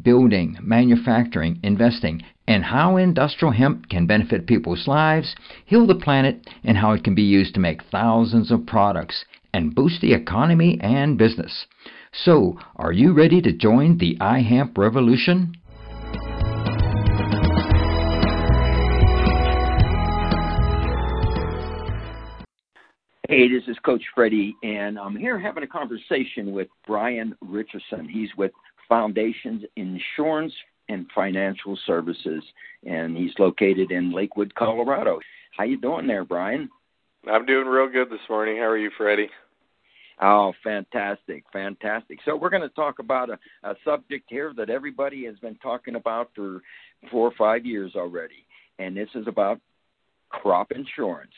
building, manufacturing, investing, and how industrial hemp can benefit people's lives, heal the planet, and how it can be used to make thousands of products and boost the economy and business. So, are you ready to join the iHemp revolution? Hey, this is Coach Freddie, and I'm here having a conversation with Brian Richardson. He's with Foundations Insurance and Financial Services, and he's located in Lakewood, Colorado. How you doing there, Brian? I'm doing real good this morning. How are you, Freddie? Oh, fantastic, fantastic. So we're going to talk about a, a subject here that everybody has been talking about for four or five years already, and this is about crop insurance.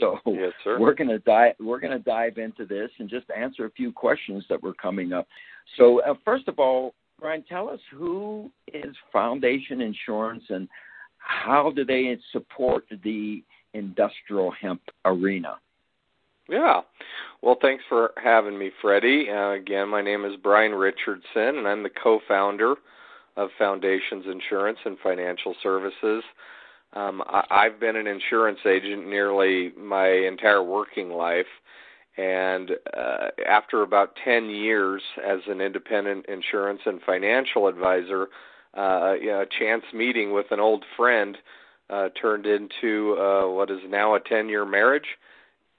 So yes, we're going to dive we're going to dive into this and just answer a few questions that were coming up. So uh, first of all, Brian, tell us who is Foundation Insurance and how do they support the industrial hemp arena? Yeah. Well, thanks for having me, Freddie. Uh, again, my name is Brian Richardson, and I'm the co founder of Foundations Insurance and Financial Services. Um, I, I've been an insurance agent nearly my entire working life. And uh, after about 10 years as an independent insurance and financial advisor, uh, you know, a chance meeting with an old friend uh, turned into uh, what is now a 10 year marriage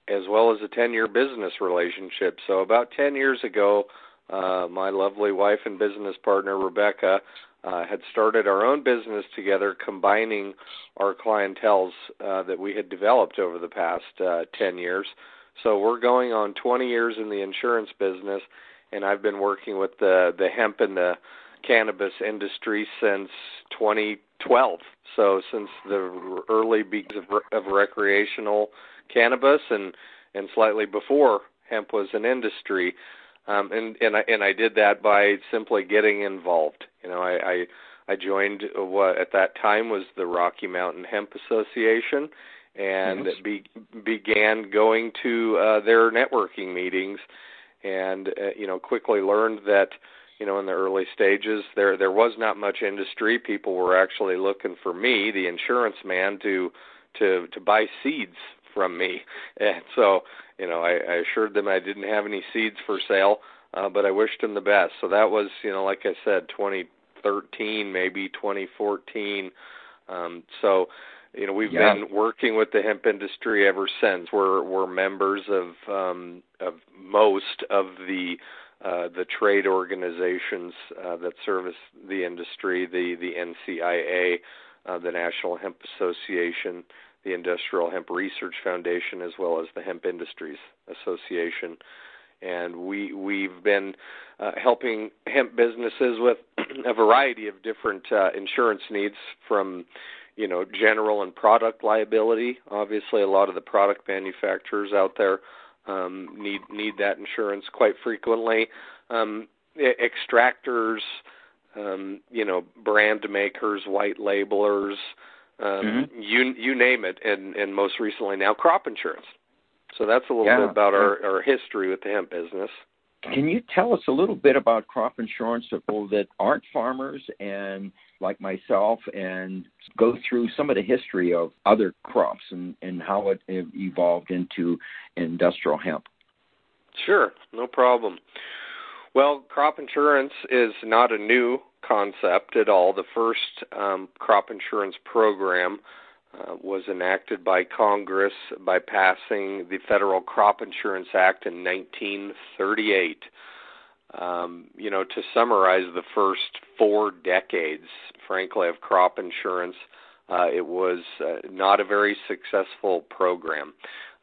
as well as a 10 year business relationship. So, about 10 years ago, uh, my lovely wife and business partner, Rebecca, uh, had started our own business together, combining our clientels uh, that we had developed over the past uh, 10 years. So we're going on 20 years in the insurance business, and I've been working with the the hemp and the cannabis industry since 2012. So since the early beginnings of, of recreational cannabis and and slightly before hemp was an industry. Um, and and I and I did that by simply getting involved. You know, I I, I joined what at that time was the Rocky Mountain Hemp Association, and yes. be, began going to uh, their networking meetings, and uh, you know quickly learned that you know in the early stages there there was not much industry. People were actually looking for me, the insurance man, to to to buy seeds from me, and so you know I, I assured them I didn't have any seeds for sale, uh, but I wished them the best. So that was you know like I said, 2013 maybe 2014. Um, so you know we've yeah. been working with the hemp industry ever since we're we're members of um of most of the uh the trade organizations uh that service the industry the the NCIA uh the National Hemp Association the Industrial Hemp Research Foundation as well as the Hemp Industries Association and we we've been uh, helping hemp businesses with a variety of different uh, insurance needs from you know general and product liability. Obviously, a lot of the product manufacturers out there um, need need that insurance quite frequently. Um, extractors, um, you know, brand makers, white labelers, um, mm-hmm. you you name it, and and most recently now crop insurance. So that's a little yeah. bit about our, our history with the hemp business. Can you tell us a little bit about crop insurance for people that aren't farmers and like myself and go through some of the history of other crops and, and how it evolved into industrial hemp? Sure, no problem. Well, crop insurance is not a new concept at all. The first um, crop insurance program uh, was enacted by Congress by passing the Federal Crop Insurance Act in 1938. Um, you know, to summarize the first four decades, frankly, of crop insurance, uh, it was uh, not a very successful program.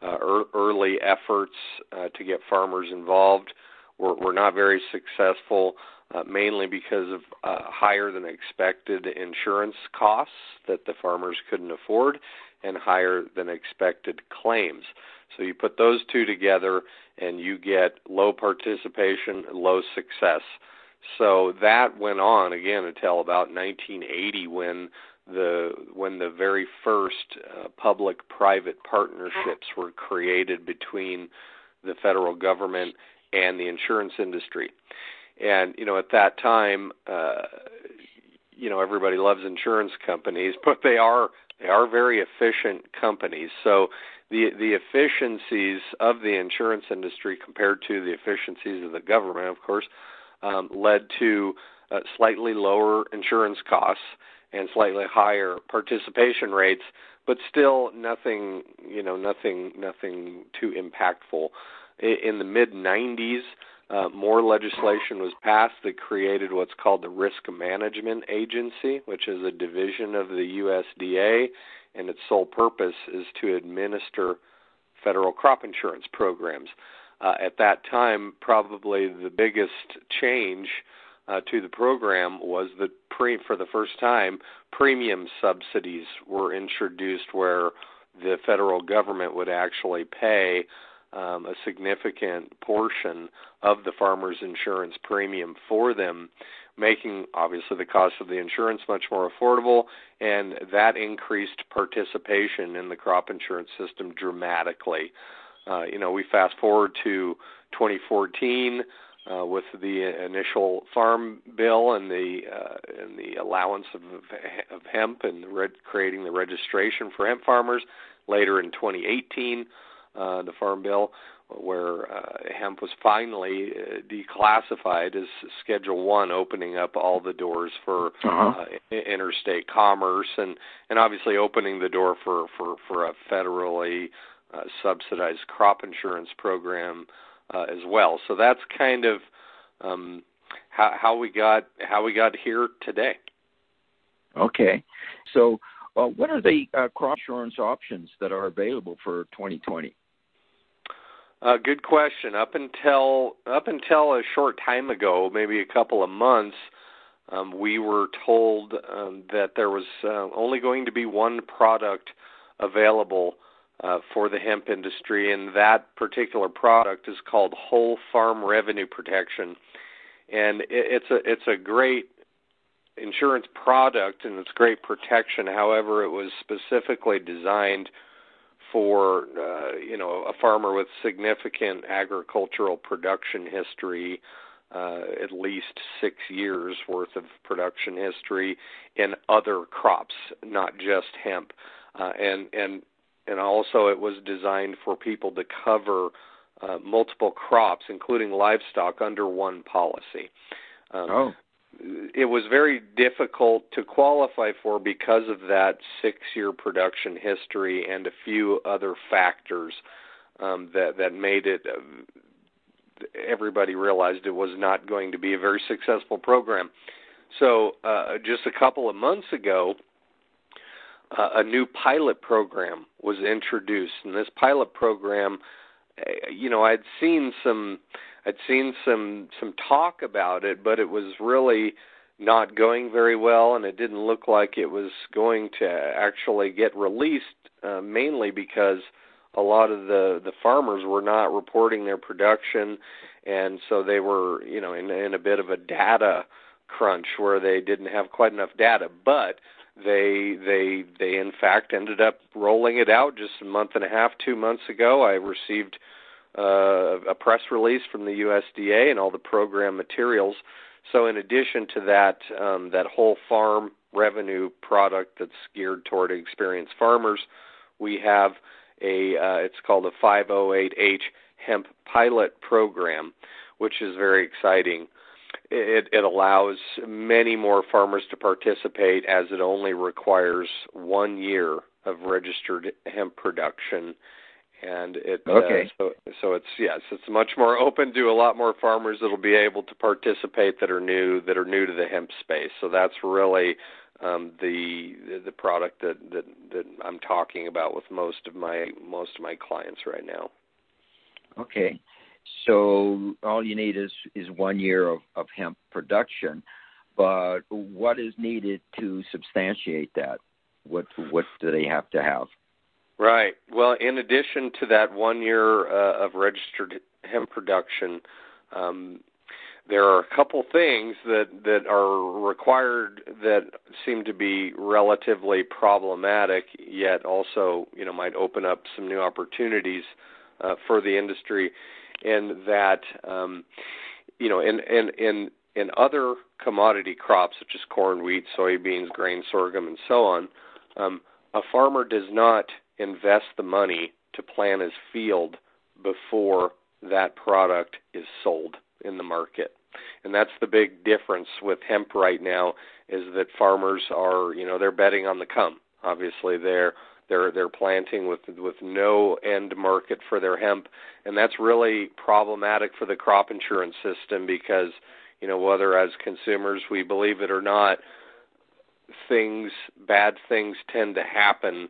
Er- early efforts uh, to get farmers involved were, were not very successful uh, mainly because of uh, higher than expected insurance costs that the farmers couldn't afford and higher than expected claims. So you put those two together and you get low participation, low success. So that went on again until about 1980 when the when the very first uh, public-private partnerships were created between the federal government and the insurance industry. And you know, at that time, uh, you know, everybody loves insurance companies, but they are they are very efficient companies. So the the efficiencies of the insurance industry compared to the efficiencies of the government, of course, um, led to uh, slightly lower insurance costs and slightly higher participation rates, but still nothing, you know, nothing, nothing too impactful. In the mid 90s, uh, more legislation was passed that created what's called the Risk Management Agency, which is a division of the USDA, and its sole purpose is to administer federal crop insurance programs. Uh, at that time, probably the biggest change uh, to the program was that pre for the first time premium subsidies were introduced where the federal government would actually pay um, a significant portion of the farmer's insurance premium for them, making obviously the cost of the insurance much more affordable, and that increased participation in the crop insurance system dramatically. Uh, you know, we fast forward to 2014 uh, with the initial farm bill and the uh, and the allowance of, of hemp and creating the registration for hemp farmers. Later in 2018, uh, the farm bill, where uh, hemp was finally uh, declassified as Schedule One, opening up all the doors for uh-huh. uh, interstate commerce and and obviously opening the door for for for a federally uh, subsidized crop insurance program uh, as well. So that's kind of um, how, how we got how we got here today. Okay, so uh, what are the uh, crop insurance options that are available for 2020? Uh, good question. Up until up until a short time ago, maybe a couple of months, um, we were told um, that there was uh, only going to be one product available uh, for the hemp industry, and that particular product is called Whole Farm Revenue Protection, and it, it's a it's a great insurance product and it's great protection. However, it was specifically designed for uh, you know a farmer with significant agricultural production history, uh, at least six years worth of production history in other crops, not just hemp, uh, and and and also it was designed for people to cover uh, multiple crops, including livestock, under one policy. Um, oh it was very difficult to qualify for because of that six year production history and a few other factors um, that that made it uh, everybody realized it was not going to be a very successful program. So uh, just a couple of months ago uh, a new pilot program was introduced. And this pilot program uh, you know I'd seen some I'd seen some some talk about it, but it was really not going very well, and it didn't look like it was going to actually get released. Uh, mainly because a lot of the the farmers were not reporting their production, and so they were you know in in a bit of a data crunch where they didn't have quite enough data, but they they they in fact ended up rolling it out just a month and a half, two months ago. I received uh, a press release from the USDA and all the program materials. So, in addition to that, um, that whole farm revenue product that's geared toward experienced farmers, we have a uh, it's called a 508H hemp pilot program, which is very exciting. It, it allows many more farmers to participate as it only requires one year of registered hemp production and it uh, okay. Uh, so so it's yes it's much more open to a lot more farmers that'll be able to participate that are new that are new to the hemp space so that's really um, the the product that, that that I'm talking about with most of my most of my clients right now. Okay, so all you need is is one year of, of hemp production, but what is needed to substantiate that? What what do they have to have? Right. Well, in addition to that one year uh, of registered hemp production, um, there are a couple things that that are required that seem to be relatively problematic, yet also you know might open up some new opportunities uh, for the industry. In that, um, you know, in in in in other commodity crops such as corn, wheat, soybeans, grain, sorghum, and so on, um, a farmer does not invest the money to plant his field before that product is sold in the market. And that's the big difference with hemp right now is that farmers are, you know, they're betting on the come. Obviously, they're they're they're planting with with no end market for their hemp, and that's really problematic for the crop insurance system because, you know, whether as consumers we believe it or not, things bad things tend to happen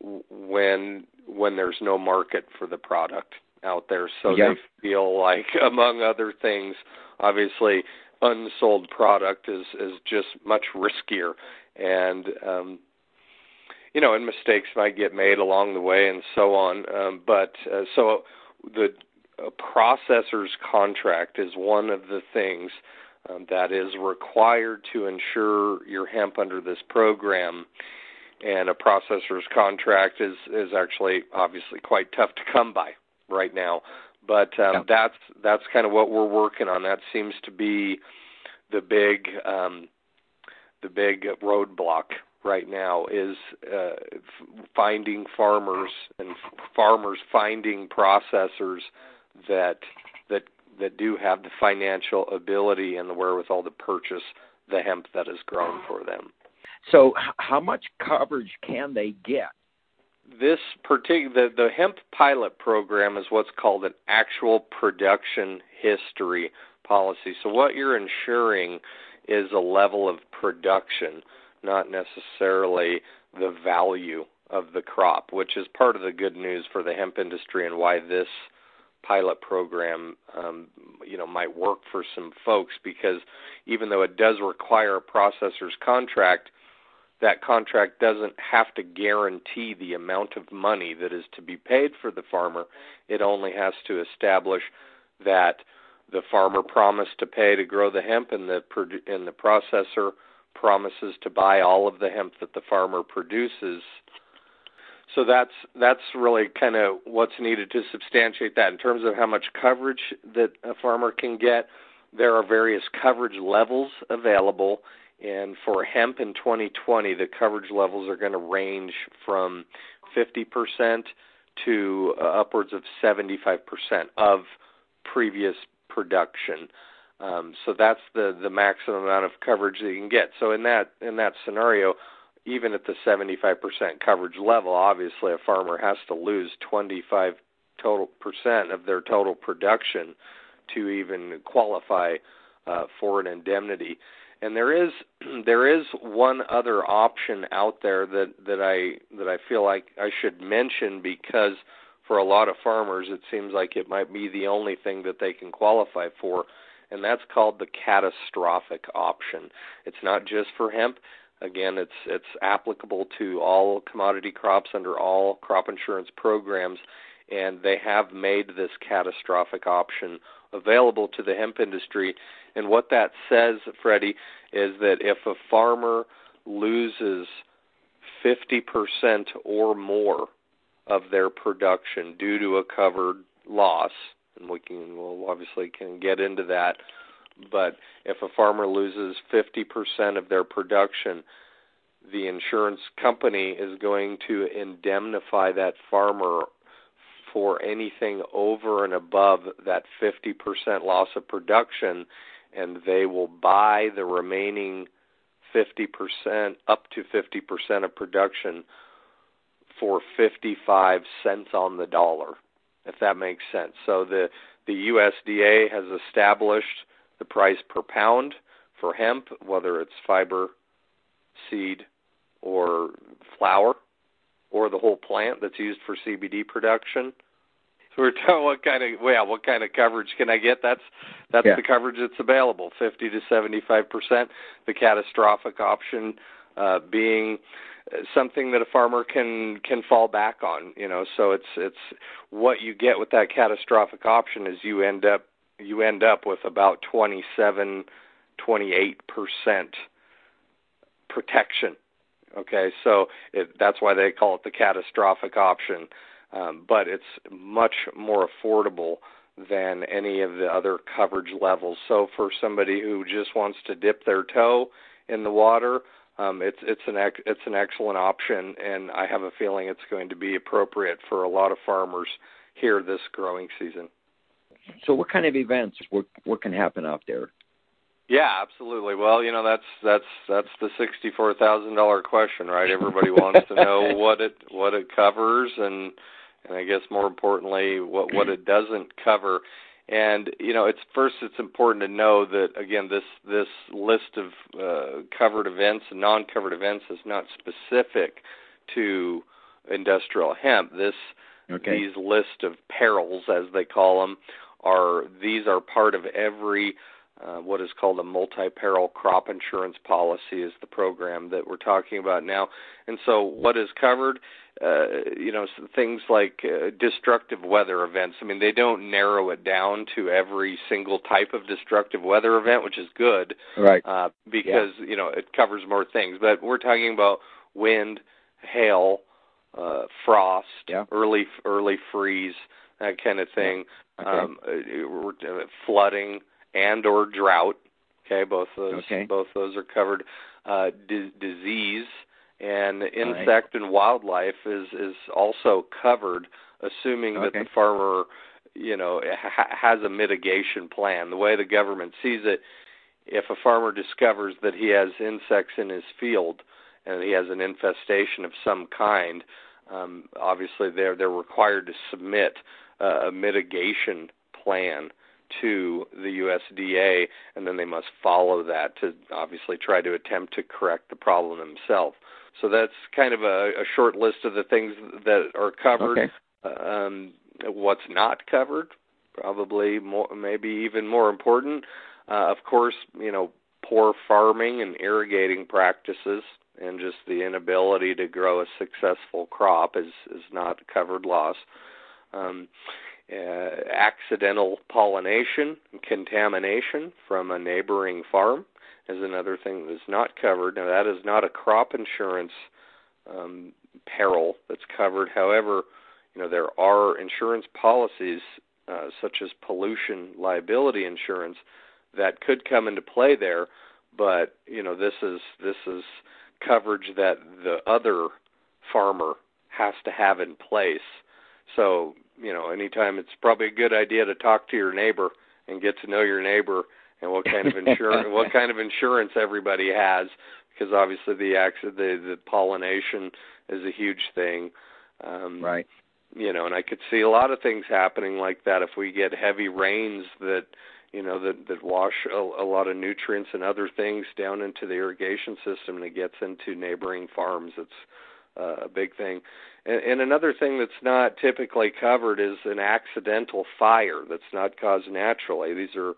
when when there's no market for the product out there. So yeah. they feel like among other things obviously unsold product is is just much riskier. And um you know and mistakes might get made along the way and so on. Um but uh, so the a processor's contract is one of the things um, that is required to insure your hemp under this program and a processor's contract is is actually obviously quite tough to come by right now. But um, yeah. that's that's kind of what we're working on. That seems to be the big um, the big roadblock right now is uh, finding farmers and farmers finding processors that that that do have the financial ability and the wherewithal to purchase the hemp that is grown for them. So, how much coverage can they get? This particular the, the hemp pilot program is what's called an actual production history policy. So, what you're insuring is a level of production, not necessarily the value of the crop, which is part of the good news for the hemp industry and why this pilot program um, you know might work for some folks because even though it does require a processor's contract that contract doesn't have to guarantee the amount of money that is to be paid for the farmer. It only has to establish that the farmer promised to pay to grow the hemp, and the and the processor promises to buy all of the hemp that the farmer produces. So that's that's really kind of what's needed to substantiate that. In terms of how much coverage that a farmer can get, there are various coverage levels available and for hemp in 2020, the coverage levels are going to range from 50% to uh, upwards of 75% of previous production. Um, so that's the the maximum amount of coverage that you can get. So in that in that scenario, even at the 75% coverage level, obviously a farmer has to lose 25 total percent of their total production to even qualify uh, for an indemnity. And there is there is one other option out there that that I that I feel like I should mention because for a lot of farmers it seems like it might be the only thing that they can qualify for and that's called the catastrophic option. It's not just for hemp. Again, it's it's applicable to all commodity crops under all crop insurance programs and they have made this catastrophic option available to the hemp industry. And what that says, Freddie, is that if a farmer loses 50% or more of their production due to a covered loss, and we can we'll obviously can get into that, but if a farmer loses 50% of their production, the insurance company is going to indemnify that farmer for anything over and above that 50% loss of production, and they will buy the remaining 50% up to 50% of production for 55 cents on the dollar, if that makes sense. So the the USDA has established the price per pound for hemp, whether it's fiber, seed, or flower, or the whole plant that's used for CBD production. So we're talking what kind of well, what kind of coverage can I get? That's that's yeah. the coverage that's available, fifty to seventy five percent. The catastrophic option uh, being something that a farmer can can fall back on. You know, so it's it's what you get with that catastrophic option is you end up you end up with about 27 28 percent protection. Okay, so it, that's why they call it the catastrophic option, um, but it's much more affordable than any of the other coverage levels. So for somebody who just wants to dip their toe in the water, um, it's it's an ex- it's an excellent option, and I have a feeling it's going to be appropriate for a lot of farmers here this growing season. So, what kind of events? What what can happen out there? Yeah, absolutely. Well, you know that's that's that's the sixty-four thousand dollar question, right? Everybody wants to know what it what it covers, and and I guess more importantly, what what it doesn't cover. And you know, it's first it's important to know that again, this this list of uh, covered events and non-covered events is not specific to industrial hemp. This okay. these list of perils, as they call them, are these are part of every uh, what is called a multi-peril crop insurance policy is the program that we're talking about now. And so, what is covered? Uh, you know, things like uh, destructive weather events. I mean, they don't narrow it down to every single type of destructive weather event, which is good, right? Uh, because yeah. you know it covers more things. But we're talking about wind, hail, uh, frost, yeah. early early freeze, that kind of thing. Okay. Um, uh, uh, flooding and or drought. Okay, both those okay. both those are covered. Uh, d- disease and insect right. and wildlife is is also covered, assuming okay. that the farmer, you know, ha- has a mitigation plan. The way the government sees it, if a farmer discovers that he has insects in his field and he has an infestation of some kind, um, obviously they're they're required to submit uh, a mitigation plan to the USDA, and then they must follow that to obviously try to attempt to correct the problem themselves. So that's kind of a, a short list of the things that are covered. Okay. Um, what's not covered, probably more, maybe even more important. Uh, of course, you know, poor farming and irrigating practices and just the inability to grow a successful crop is is not covered loss. Um, uh, accidental pollination contamination from a neighboring farm is another thing that is not covered. Now, that is not a crop insurance um, peril that's covered. However, you know there are insurance policies uh, such as pollution liability insurance that could come into play there. But you know this is this is coverage that the other farmer has to have in place. So you know, anytime it's probably a good idea to talk to your neighbor and get to know your neighbor and what kind of insurance what kind of insurance everybody has because obviously the accident the the pollination is a huge thing. Um right. You know, and I could see a lot of things happening like that if we get heavy rains that you know that that wash a, a lot of nutrients and other things down into the irrigation system and it gets into neighboring farms. It's uh, a big thing. And, and another thing that's not typically covered is an accidental fire that's not caused naturally. These are,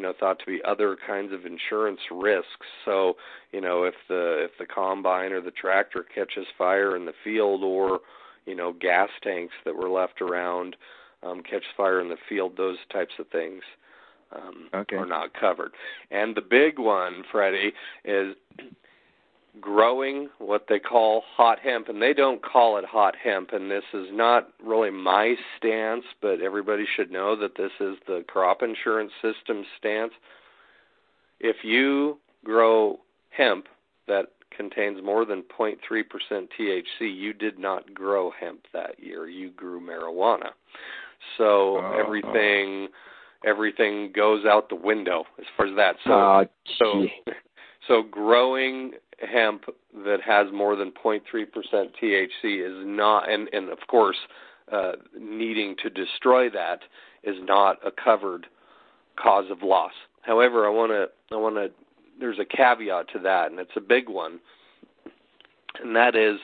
you know, thought to be other kinds of insurance risks. So, you know, if the if the combine or the tractor catches fire in the field, or you know, gas tanks that were left around um, catch fire in the field, those types of things um, okay. are not covered. And the big one, Freddie, is growing what they call hot hemp, and they don't call it hot hemp. And this is not really my stance, but everybody should know that this is the crop insurance system stance. If you grow hemp that contains more than 0.3% THC, you did not grow hemp that year. You grew marijuana. So oh, everything oh. everything goes out the window as far as that. So oh, so so growing hemp that has more than 0.3% THC is not, and, and of course, uh, needing to destroy that is not a covered cause of loss. However, I want to, I want to, there's a caveat to that, and it's a big one, and that is,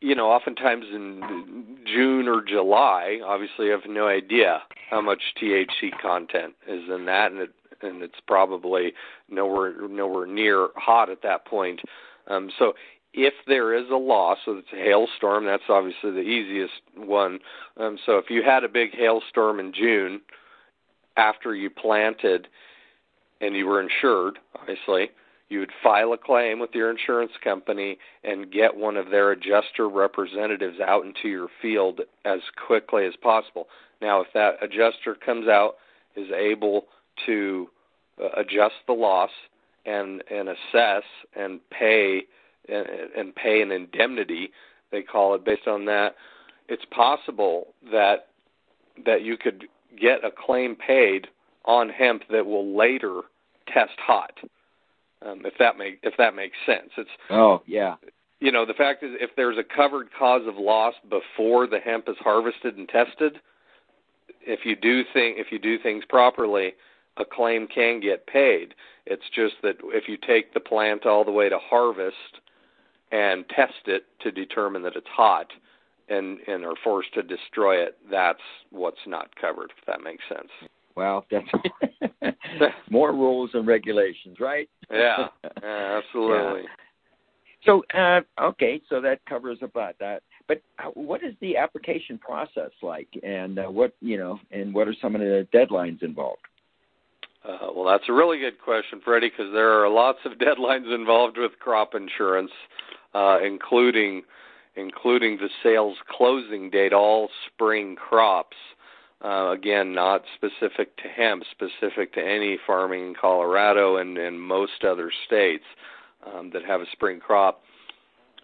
you know, oftentimes in June or July, obviously, you have no idea how much THC content is in that, and it and it's probably nowhere nowhere near hot at that point. Um, so if there is a loss, so it's a hailstorm, that's obviously the easiest one. Um, so if you had a big hailstorm in June after you planted and you were insured, obviously, you would file a claim with your insurance company and get one of their adjuster representatives out into your field as quickly as possible. Now, if that adjuster comes out, is able to uh, adjust the loss and and assess and pay and, and pay an indemnity, they call it based on that. It's possible that that you could get a claim paid on hemp that will later test hot. Um, if that make if that makes sense, it's oh yeah. You know the fact is, if there's a covered cause of loss before the hemp is harvested and tested, if you do think if you do things properly, a claim can get paid. It's just that if you take the plant all the way to harvest and test it to determine that it's hot and and are forced to destroy it, that's what's not covered. If that makes sense. Well, that's more rules and regulations, right? Yeah, yeah absolutely. Yeah. So, uh, okay, so that covers about that. But uh, what is the application process like, and uh, what you know, and what are some of the deadlines involved? Uh, well, that's a really good question, Freddie, because there are lots of deadlines involved with crop insurance, uh, including including the sales closing date, all spring crops. Uh, again, not specific to hemp, specific to any farming in Colorado and, and most other states um, that have a spring crop.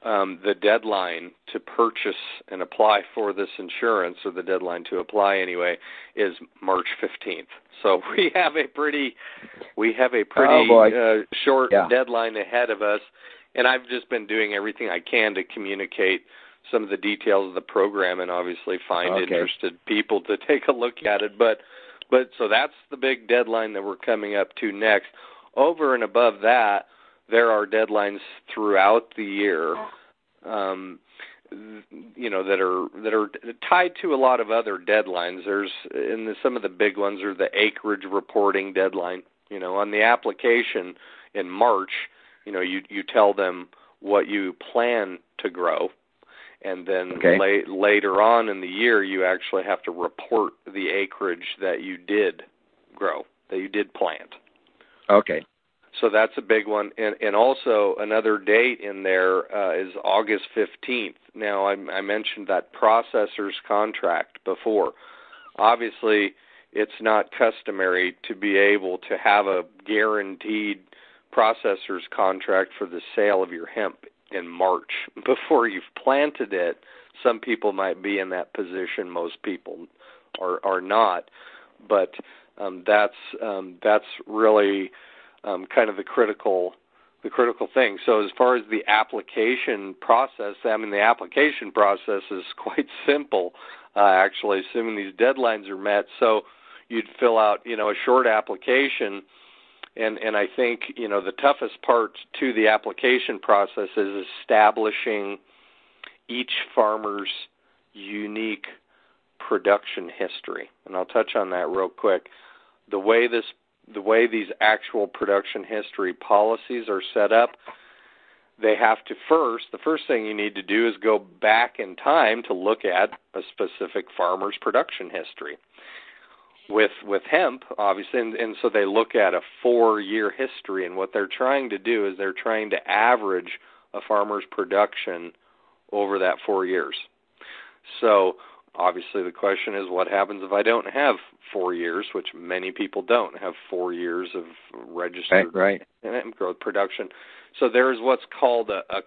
Um, the deadline to purchase and apply for this insurance, or the deadline to apply anyway, is March 15th. So we have a pretty, we have a pretty oh uh, short yeah. deadline ahead of us, and I've just been doing everything I can to communicate some of the details of the program and obviously find okay. interested people to take a look at it. But but so that's the big deadline that we're coming up to next. Over and above that, there are deadlines throughout the year. Um, you know that are that are tied to a lot of other deadlines. There's and the, some of the big ones are the acreage reporting deadline. You know, on the application in March, you know, you you tell them what you plan to grow and then okay. la- later on in the year you actually have to report the acreage that you did grow that you did plant okay so that's a big one and and also another date in there uh, is August 15th now I, I mentioned that processor's contract before obviously it's not customary to be able to have a guaranteed processor's contract for the sale of your hemp in March before you've planted it. Some people might be in that position. Most people are are not, but um, that's um, that's really um, kind of the critical the critical thing. So as far as the application process, I mean the application process is quite simple. Uh, actually, assuming these deadlines are met, so you'd fill out you know a short application and and I think you know the toughest part to the application process is establishing each farmer's unique production history, and I'll touch on that real quick. The way this the way these actual production history policies are set up, they have to first, the first thing you need to do is go back in time to look at a specific farmer's production history. With with hemp obviously and, and so they look at a four year history and what they're trying to do is they're trying to average a farmer's production over that four years. So obviously the question is what happens if i don't have four years which many people don't have four years of registered right, right. growth production so there's what's called a, a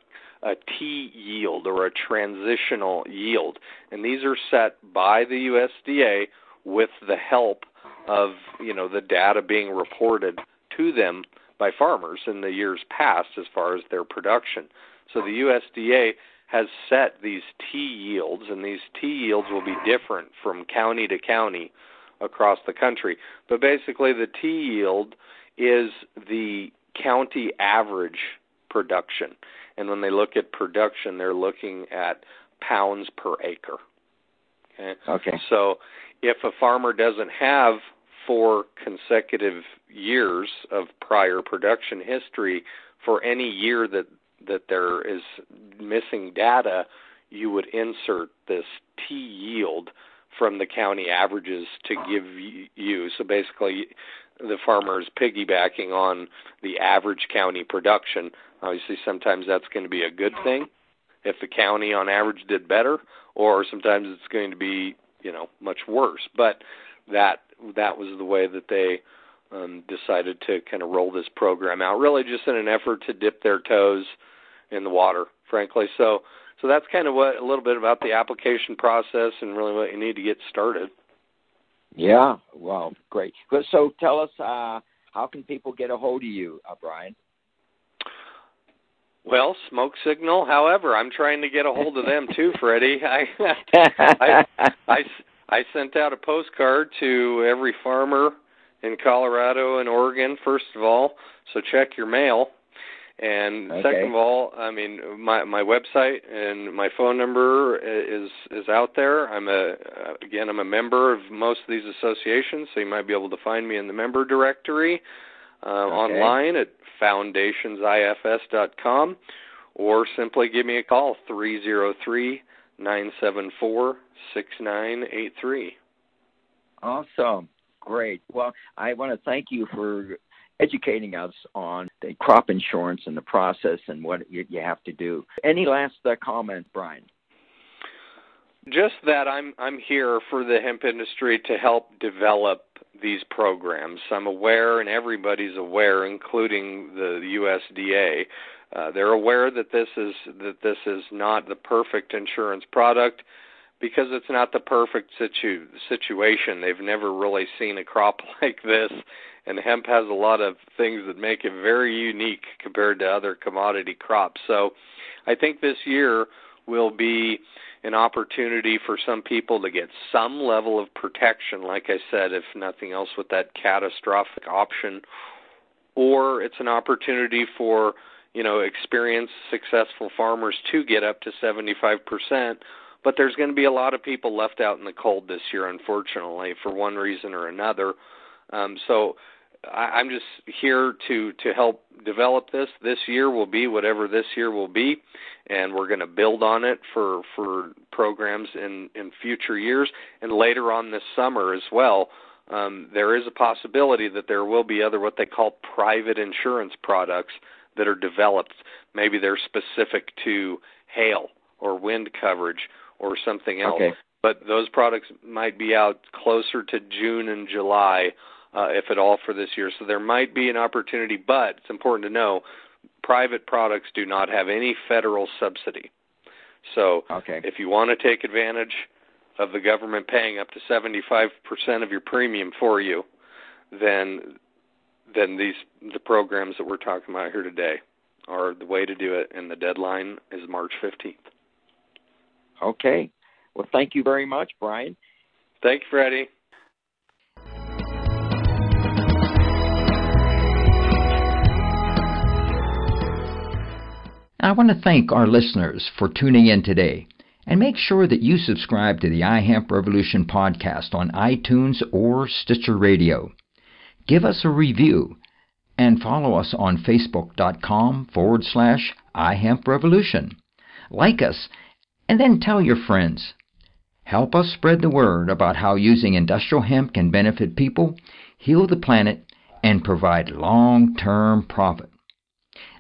a T yield or a transitional yield. And these are set by the USDA with the help of you know the data being reported to them by farmers in the years past as far as their production. So the USDA has set these T yields, and these T yields will be different from county to county across the country. But basically, the T yield is the county average production. And when they look at production, they're looking at pounds per acre. Okay. Okay. So if a farmer doesn't have four consecutive years of prior production history for any year that that there is missing data, you would insert this T yield from the county averages to give you. So basically, the farmer is piggybacking on the average county production. Obviously, sometimes that's going to be a good thing if the county on average did better, or sometimes it's going to be you know much worse. But that that was the way that they um, decided to kind of roll this program out, really just in an effort to dip their toes in the water, frankly. So so that's kind of what a little bit about the application process and really what you need to get started. Yeah, well, great. So tell us, uh, how can people get a hold of you, uh, Brian? Well, smoke signal. However, I'm trying to get a hold of them too, Freddie. I, I, I, I sent out a postcard to every farmer in Colorado and Oregon. First of all, so check your mail. And okay. second of all, I mean my my website and my phone number is is out there. I'm a again I'm a member of most of these associations, so you might be able to find me in the member directory uh, okay. online at foundationsifs.com, or simply give me a call three zero three nine seven four six nine eight three. Awesome, great. Well, I want to thank you for educating us on the crop insurance and the process and what you, have to do. Any last uh, comment, Brian? Just that I'm I'm here for the hemp industry to help develop these programs. I'm aware, and everybody's aware, including the USDA. Uh, they're aware that this is that this is not the perfect insurance product because it's not the perfect situ- situation. They've never really seen a crop like this and hemp has a lot of things that make it very unique compared to other commodity crops. So I think this year will be an opportunity for some people to get some level of protection, like I said, if nothing else, with that catastrophic option. Or it's an opportunity for, you know, experienced, successful farmers to get up to 75%. But there's going to be a lot of people left out in the cold this year, unfortunately, for one reason or another. Um, so I, I'm just here to to help develop this. This year will be whatever this year will be, and we're going to build on it for for programs in in future years and later on this summer as well. Um, there is a possibility that there will be other what they call private insurance products that are developed. Maybe they're specific to hail or wind coverage or something else. Okay. But those products might be out closer to June and July uh, if at all, for this year. So there might be an opportunity, but it's important to know private products do not have any federal subsidy. So okay. if you want to take advantage of the government paying up to 75% of your premium for you, then then these the programs that we're talking about here today are the way to do it and the deadline is March 15th. Okay. Well, thank you very much, Brian. Thank you, Freddie. I want to thank our listeners for tuning in today. And make sure that you subscribe to the iHemp Revolution podcast on iTunes or Stitcher Radio. Give us a review and follow us on facebook.com forward slash iHemp Revolution. Like us and then tell your friends. Help us spread the word about how using industrial hemp can benefit people, heal the planet, and provide long term profit.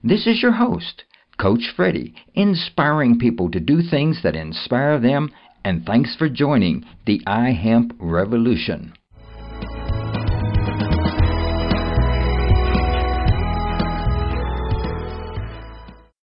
This is your host, Coach Freddie, inspiring people to do things that inspire them, and thanks for joining the iHemp Revolution.